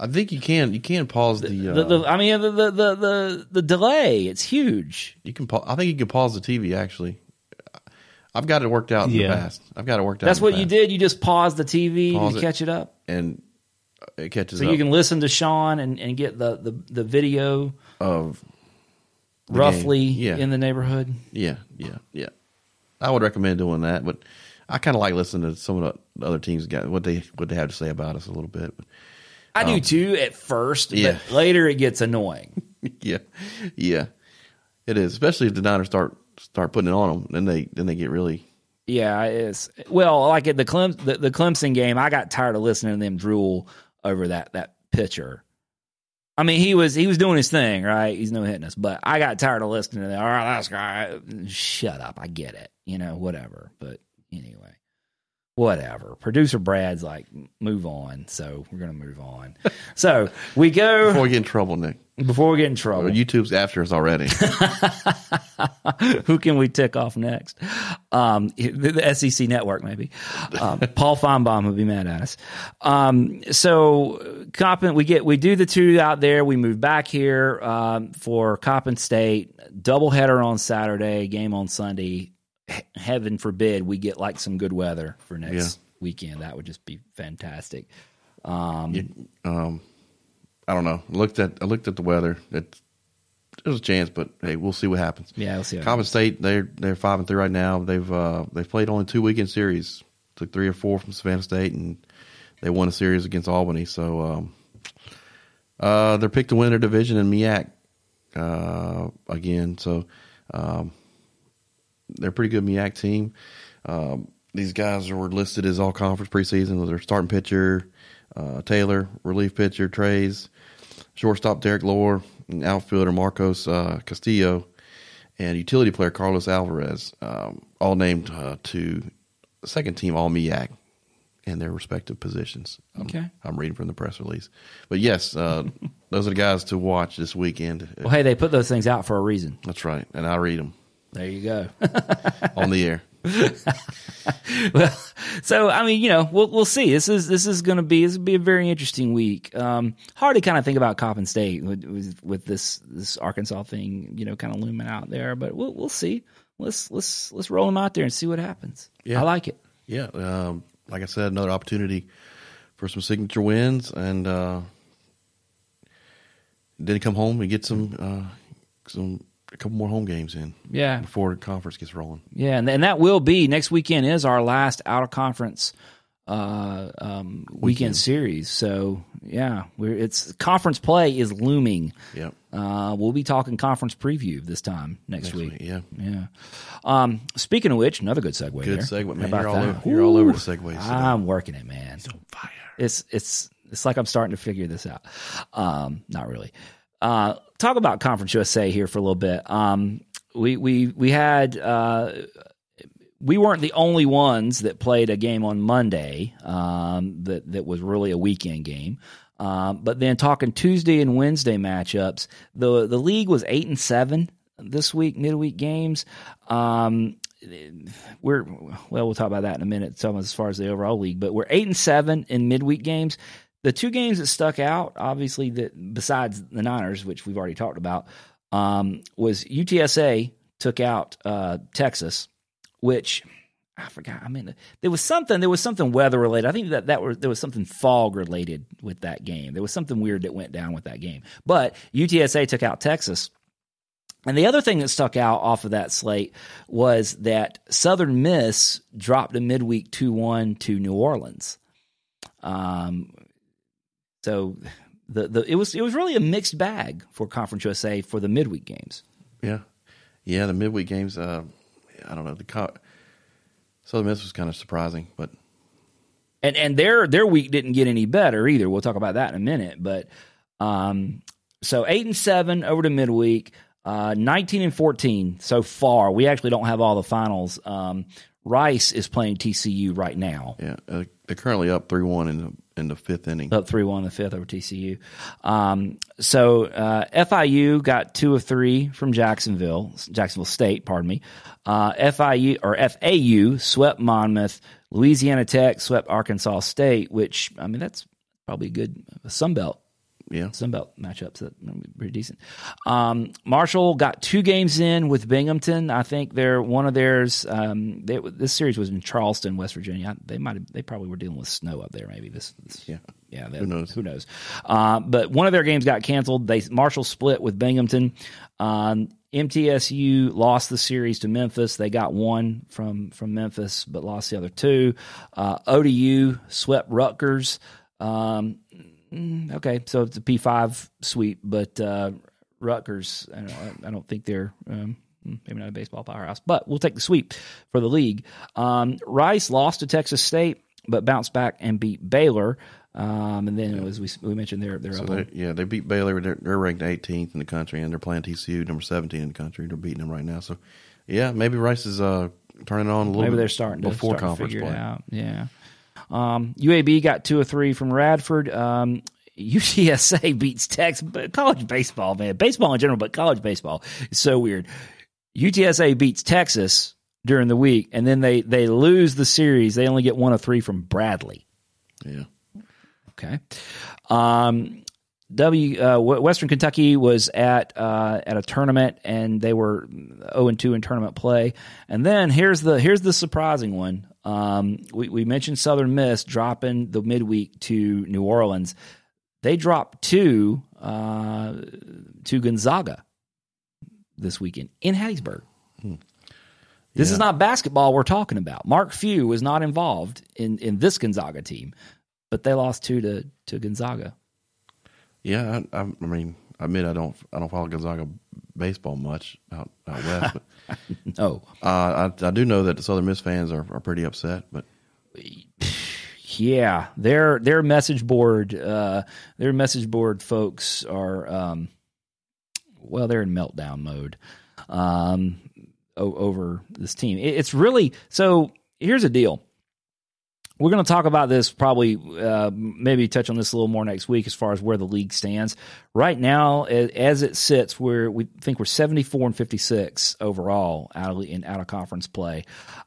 S2: I think you can you can pause the, uh,
S1: The, the, I mean, the, the the the the delay, it's huge.
S2: you can pa- I think you can pause the TV actually. I've got it worked out in
S3: Yeah.
S2: the past. I've got it worked out.
S1: That's
S2: in the
S1: what you did. You just pause the TV
S2: Pause
S1: to
S2: it.
S1: catch it up.
S2: and it catches
S1: So you can listen to Sean and, and get the, the, the video
S2: of the
S1: roughly.
S2: Yeah.
S1: in the neighborhood.
S2: Yeah, yeah, yeah. I would recommend doing that, but I kind of like listening to some of the other teams got what they what they have to say about us a little bit.
S1: I do too at first,
S2: Um, yeah.
S1: but later it gets annoying.
S2: yeah, yeah, it is. Especially if the Niners start start putting it on them, then they then they get really.
S1: Yeah, it's well, like at the Clem the, the Clemson game, I got tired of listening to them drool over that that pitcher. I mean, he was he was doing his thing, right? He's no hitting us, but I got tired of listening to that. All right, that's guy. Shut up, I get it, you know, whatever. But anyway, whatever. Producer Brad's like, move on. So we're gonna move on. so we go
S2: Before we get in trouble, Nick.
S1: Before we get in trouble.
S2: Well, YouTube's after us already.
S1: Who can we tick off next? Um, the, the SEC network, maybe. Um, Paul Finebaum would be mad at us. Um, so Coppin, we get we do the two out there. We move back here um, for Coppin State doubleheader on Saturday, game on Sunday. He- Heaven forbid we get like some good weather for next weekend. That would just be fantastic. Um,
S2: um, I don't know. Looked at I looked at the weather. It, there's a chance, but hey, we'll see what happens.
S1: yeah, we'll see.
S2: Coppin State, they're they're five and three right now. They've uh, they've played only two weekend series. Took three or four from Savannah State, and they won a series against Albany. So um, uh, they're picked to win their division in MEAC uh, again. So um, they're a pretty good MEAC team. Um, these guys were listed as all conference preseason with their starting pitcher uh, Taylor, relief pitcher Trays, shortstop Derek Lohr, and outfielder Marcos uh, Castillo, and utility player Carlos Alvarez, um, all named uh, to second team All MEAC in their respective positions. I'm,
S1: Okay.
S2: I'm reading from the press release, but yes, uh, those are the guys to watch this weekend.
S1: Well, hey, they put those things out for a reason.
S2: That's right, and I read them
S1: There you go.
S2: on the air.
S1: well, so I mean, you know, we'll we'll see. This is this is going to be this will be a very interesting week. Um, hard to kind of think about Coppin State with, with with this this Arkansas thing, you know, kind of looming out there. But we'll we'll see. Let's let's let's roll them out there and see what happens.
S2: Yeah.
S1: I like it.
S2: Yeah, um, like I said, another opportunity for some signature wins, and uh, then come home and get some uh, some a couple more home games in
S1: Yeah,
S2: before the conference gets rolling.
S1: yeah, and and that will be next weekend is our last out of conference uh, um, weekend series. So yeah, we're it's conference play is looming.
S2: Yep.
S1: Uh, we'll be talking conference preview this time next,
S2: Next
S1: week.
S2: week, yeah.
S1: yeah. Um, speaking of which, another good segue.
S2: Good
S1: there.
S2: segue, man.
S1: about
S2: You're all,
S1: that?
S2: over, you're all over the
S1: Ooh,
S2: segues. today.
S1: I'm working it, man.
S2: fire.
S1: It's it's it's like I'm starting to figure this out. Um, not really. Uh, talk about Conference USA here for a little bit. Um, we we we had uh, we weren't the only ones that played a game on Monday um, that that was really a weekend game. Um, but then talking Tuesday and Wednesday matchups, the the league was eight and seven this week midweek games. Um, we're well, we'll talk about that in a minute. Some as far as the overall league, but we're eight and seven in midweek games. The two games that stuck out, obviously, that besides the Niners, which we've already talked about, um, was UTSA took out uh, Texas, which I forgot. I mean, there was something. There was something weather related. I think that that was there was something fog related with that game. There was something weird that went down with that game. But UTSA took out Texas. And the other thing that stuck out off of that slate was that Southern Miss dropped a midweek 2 1 to New Orleans. Um, so the, the it was it was really a mixed bag for Conference USA for the midweek games.
S2: Yeah, yeah. The midweek games. Uh, I don't know. The co- Southern Miss was kind of surprising, but
S1: and and their their week didn't get any better either. We'll talk about that in a minute. But um, so eight and seven over to midweek, uh, nineteen and fourteen so far. We actually don't have all the finals. Um, Rice is playing TCU right now,
S2: yeah, uh, they're currently up three one in the in the fifth inning.
S1: up three one in the fifth over TCU. Um, so uh, FIU got two of three from Jacksonville, Jacksonville State, pardon me. Uh, FIU or FAU swept Monmouth. Louisiana Tech swept Arkansas State, which I mean that's probably a good Sun Belt
S2: Yeah,
S1: Sunbelt matchups that are pretty decent. Um, Marshall got two games in with Binghamton. I think they're one of theirs. Um, they, this series was in Charleston, West Virginia. I- They might they probably were dealing with snow up there. Maybe this, this
S2: Yeah.
S1: yeah.
S2: Who knows?
S1: Who knows? Uh, but one of their games got canceled. They Marshall split with Binghamton. Um, MTSU lost the series to Memphis. They got one from from Memphis, but lost the other two. Uh, ODU swept Rutgers. Um, okay, so it's a P five sweep, but uh, Rutgers, I don't, I don't think they're um, maybe not a baseball powerhouse, but we'll take the sweep for the league. Um, Rice lost to Texas State, but bounced back and beat Baylor. Um, and then as we we mentioned, they're they're
S2: so
S1: up
S2: they, yeah, they beat Baylor. They're, they're ranked 18th in the country, and they're playing TCU, number 17 in the country. They're beating them right now. So, yeah, maybe Rice is uh, turning on a little.
S1: Maybe
S2: bit
S1: they're starting to,
S2: before
S1: starting to
S2: conference
S1: figure
S2: play.
S1: it out. Yeah. Um, UAB got two or three from Radford. Um, UTSA beats Texas, but college baseball, man, baseball in general, but college baseball is so weird. UTSA beats Texas during the week, and then they they lose the series. They only get one of three from Bradley.
S2: Yeah,
S1: Okay. Um, W uh, Western Kentucky was at uh, at a tournament and they were zero and two in tournament play. And then here's the here's the surprising one. Um, we we mentioned Southern Miss dropping the midweek to New Orleans. They dropped two uh, to Gonzaga this weekend in Hattiesburg. This is not basketball we're talking about. Mark Few was not involved in, in this Gonzaga team, but they lost two to, to Gonzaga.
S2: yeah. I, I, I mean, I admit I don't I don't follow Gonzaga baseball much out out west, but
S1: Oh,
S2: uh, I I do know that the Southern Miss fans are, are pretty upset. But
S1: yeah, their their message board, uh, their message board folks are, um, well, they're in meltdown mode um, over this team. It, it's really so. Here's the deal. We're going to talk about this probably, uh, maybe touch on this a little more next week as far as where the league stands. Right now, as it sits, we're we think we're 74 and 56 overall out of in out of conference play.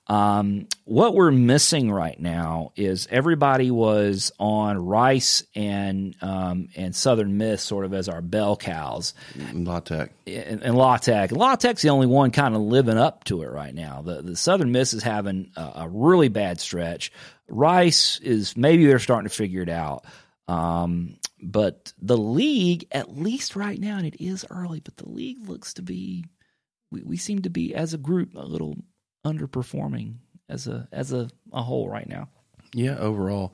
S1: Um, what we're missing right now is everybody was on Rice and um, and Southern Miss sort of as our bell cows
S2: La Tech,
S1: and, and La Tech. La Tech's the only one kind of living up to it right now. The the Southern Miss is having a, a really bad stretch. Rice is maybe they're starting to figure it out. Um, but the league, at least right now, and it is early, but the league looks to be we, we seem to be as a group a little underperforming as a as a, a whole right now.
S2: yeah. Overall,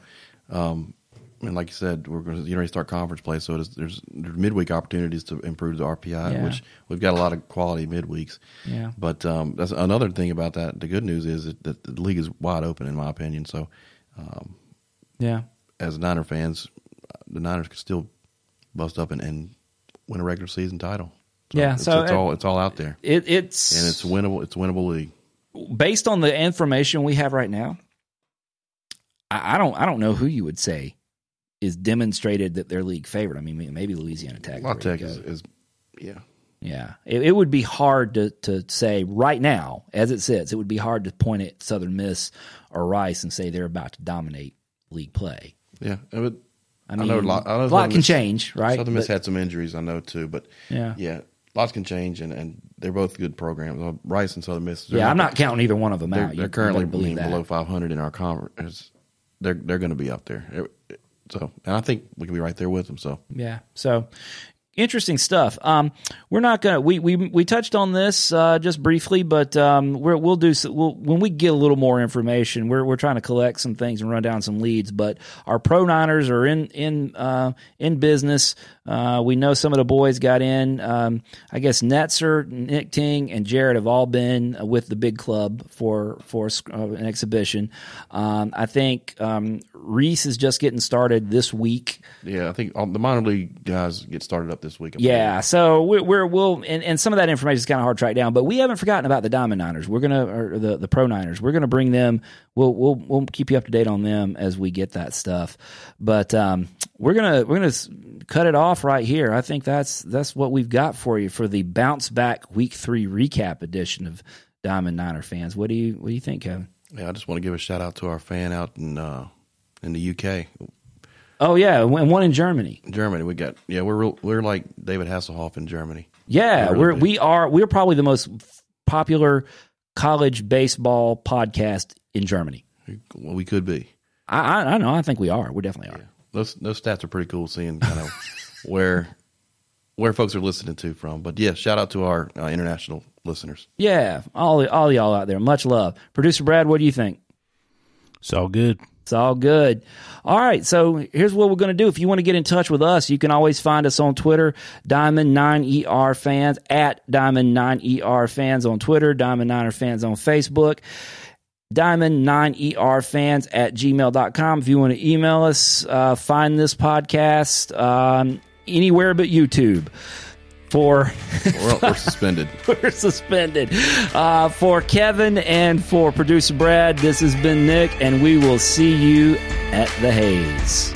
S2: um, and like you said, we're going to you know start conference play, so it is, there's there's midweek opportunities to improve the RPI,
S1: Yeah.
S2: which we've got a lot of quality midweeks.
S1: Yeah.
S2: But um, that's another thing about that. The good news is that, the league is wide open, in my opinion. So,
S1: Yeah.
S2: as Niner fans, the Niners could still bust up and, and win a regular season title.
S1: Yeah,
S2: it's,
S1: so-
S2: it's all it's all out there,
S1: It, it's
S2: and it's winnable. It's a winnable league.
S1: based on the information we have right now, I, I don't I don't know who you would say is demonstrated that they're league favorite. I mean, maybe Louisiana Tech.
S2: La Tech is, is yeah.
S1: yeah. It, it would be hard to to say right now, as it sits, it would be hard to point at Southern Miss or Rice and say they're about to dominate league play.
S2: Yeah, it
S1: would.
S2: I
S1: mean,
S2: know a lot- I know
S1: a lot can
S2: Miss-
S1: change, right?
S2: Southern Miss
S1: But-
S2: had some injuries, I know too, but
S1: yeah.
S2: yeah, lots can change, and, and they're both good programs. Rice and Southern Miss.
S1: Yeah, I'm not counting either one of them
S2: They're,
S1: out.
S2: They're
S1: you
S2: currently
S1: better
S2: being
S1: that.
S2: below 500 in our conference. They're they're going to be up there. So, and I think we can be right there with them. So,
S1: Yeah. So interesting stuff. Um, we're not gonna we we we touched on this uh, just briefly, but um, we're, we'll do so, we'll, when we get a little more information. We're we're trying to collect some things and run down some leads. But our pro Niners are in in uh, in business. Uh, we know some of the boys got in. Um, I guess Netzer, Nick Ting, and Jared have all been with the big club for for uh, an exhibition. Um, I think um, Reese is just getting started this week.
S2: yeah, I think all, the minor league guys get started up this week. I
S1: Yeah, so we're, we're we'll and, and some of that information is kind of hard to track down, but we haven't forgotten about the Diamond Niners. We're gonna or the the Pro Niners. We're gonna bring them. We'll we'll we'll keep you up to date on them as we get that stuff. But um, we're gonna we're gonna cut it off right here. I think that's that's what we've got for you for the bounce back week three recap edition of Diamond Niner fans. What do you what do you think, Kevin?
S2: Yeah, I just want to give a shout out to our fan out in uh, in the UK,
S1: Oh yeah, and one in Germany.
S2: Germany. We got yeah, we're real, we're like David Hasselhoff in Germany.
S1: Yeah,
S2: Really
S1: we're
S2: big.
S1: we are we're probably the most popular college baseball podcast in Germany.
S2: Well, we could be.
S1: I I, I know. I think we are. We definitely are.
S2: Those those stats are pretty cool. Seeing kind of where where folks are listening to from. But yeah, shout out to our uh, international listeners.
S1: Yeah, all all y'all out there. Much love, producer Brad. What do you think?
S3: It's all good.
S1: It's all good. All right, so here's what we're going to do. If you want to get in touch with us, you can always find us on Twitter, Diamond9ER fans, at Diamond9ER fans on Twitter, Diamond Niner fans on Facebook, Diamond9ER fans at gmail.com. If you want to email us, uh, find this podcast um, anywhere but YouTube. For
S2: We're, we're suspended.
S1: we're suspended. Uh, for Kevin and for producer Brad, this has been Nick, and we will see you at the Hayes.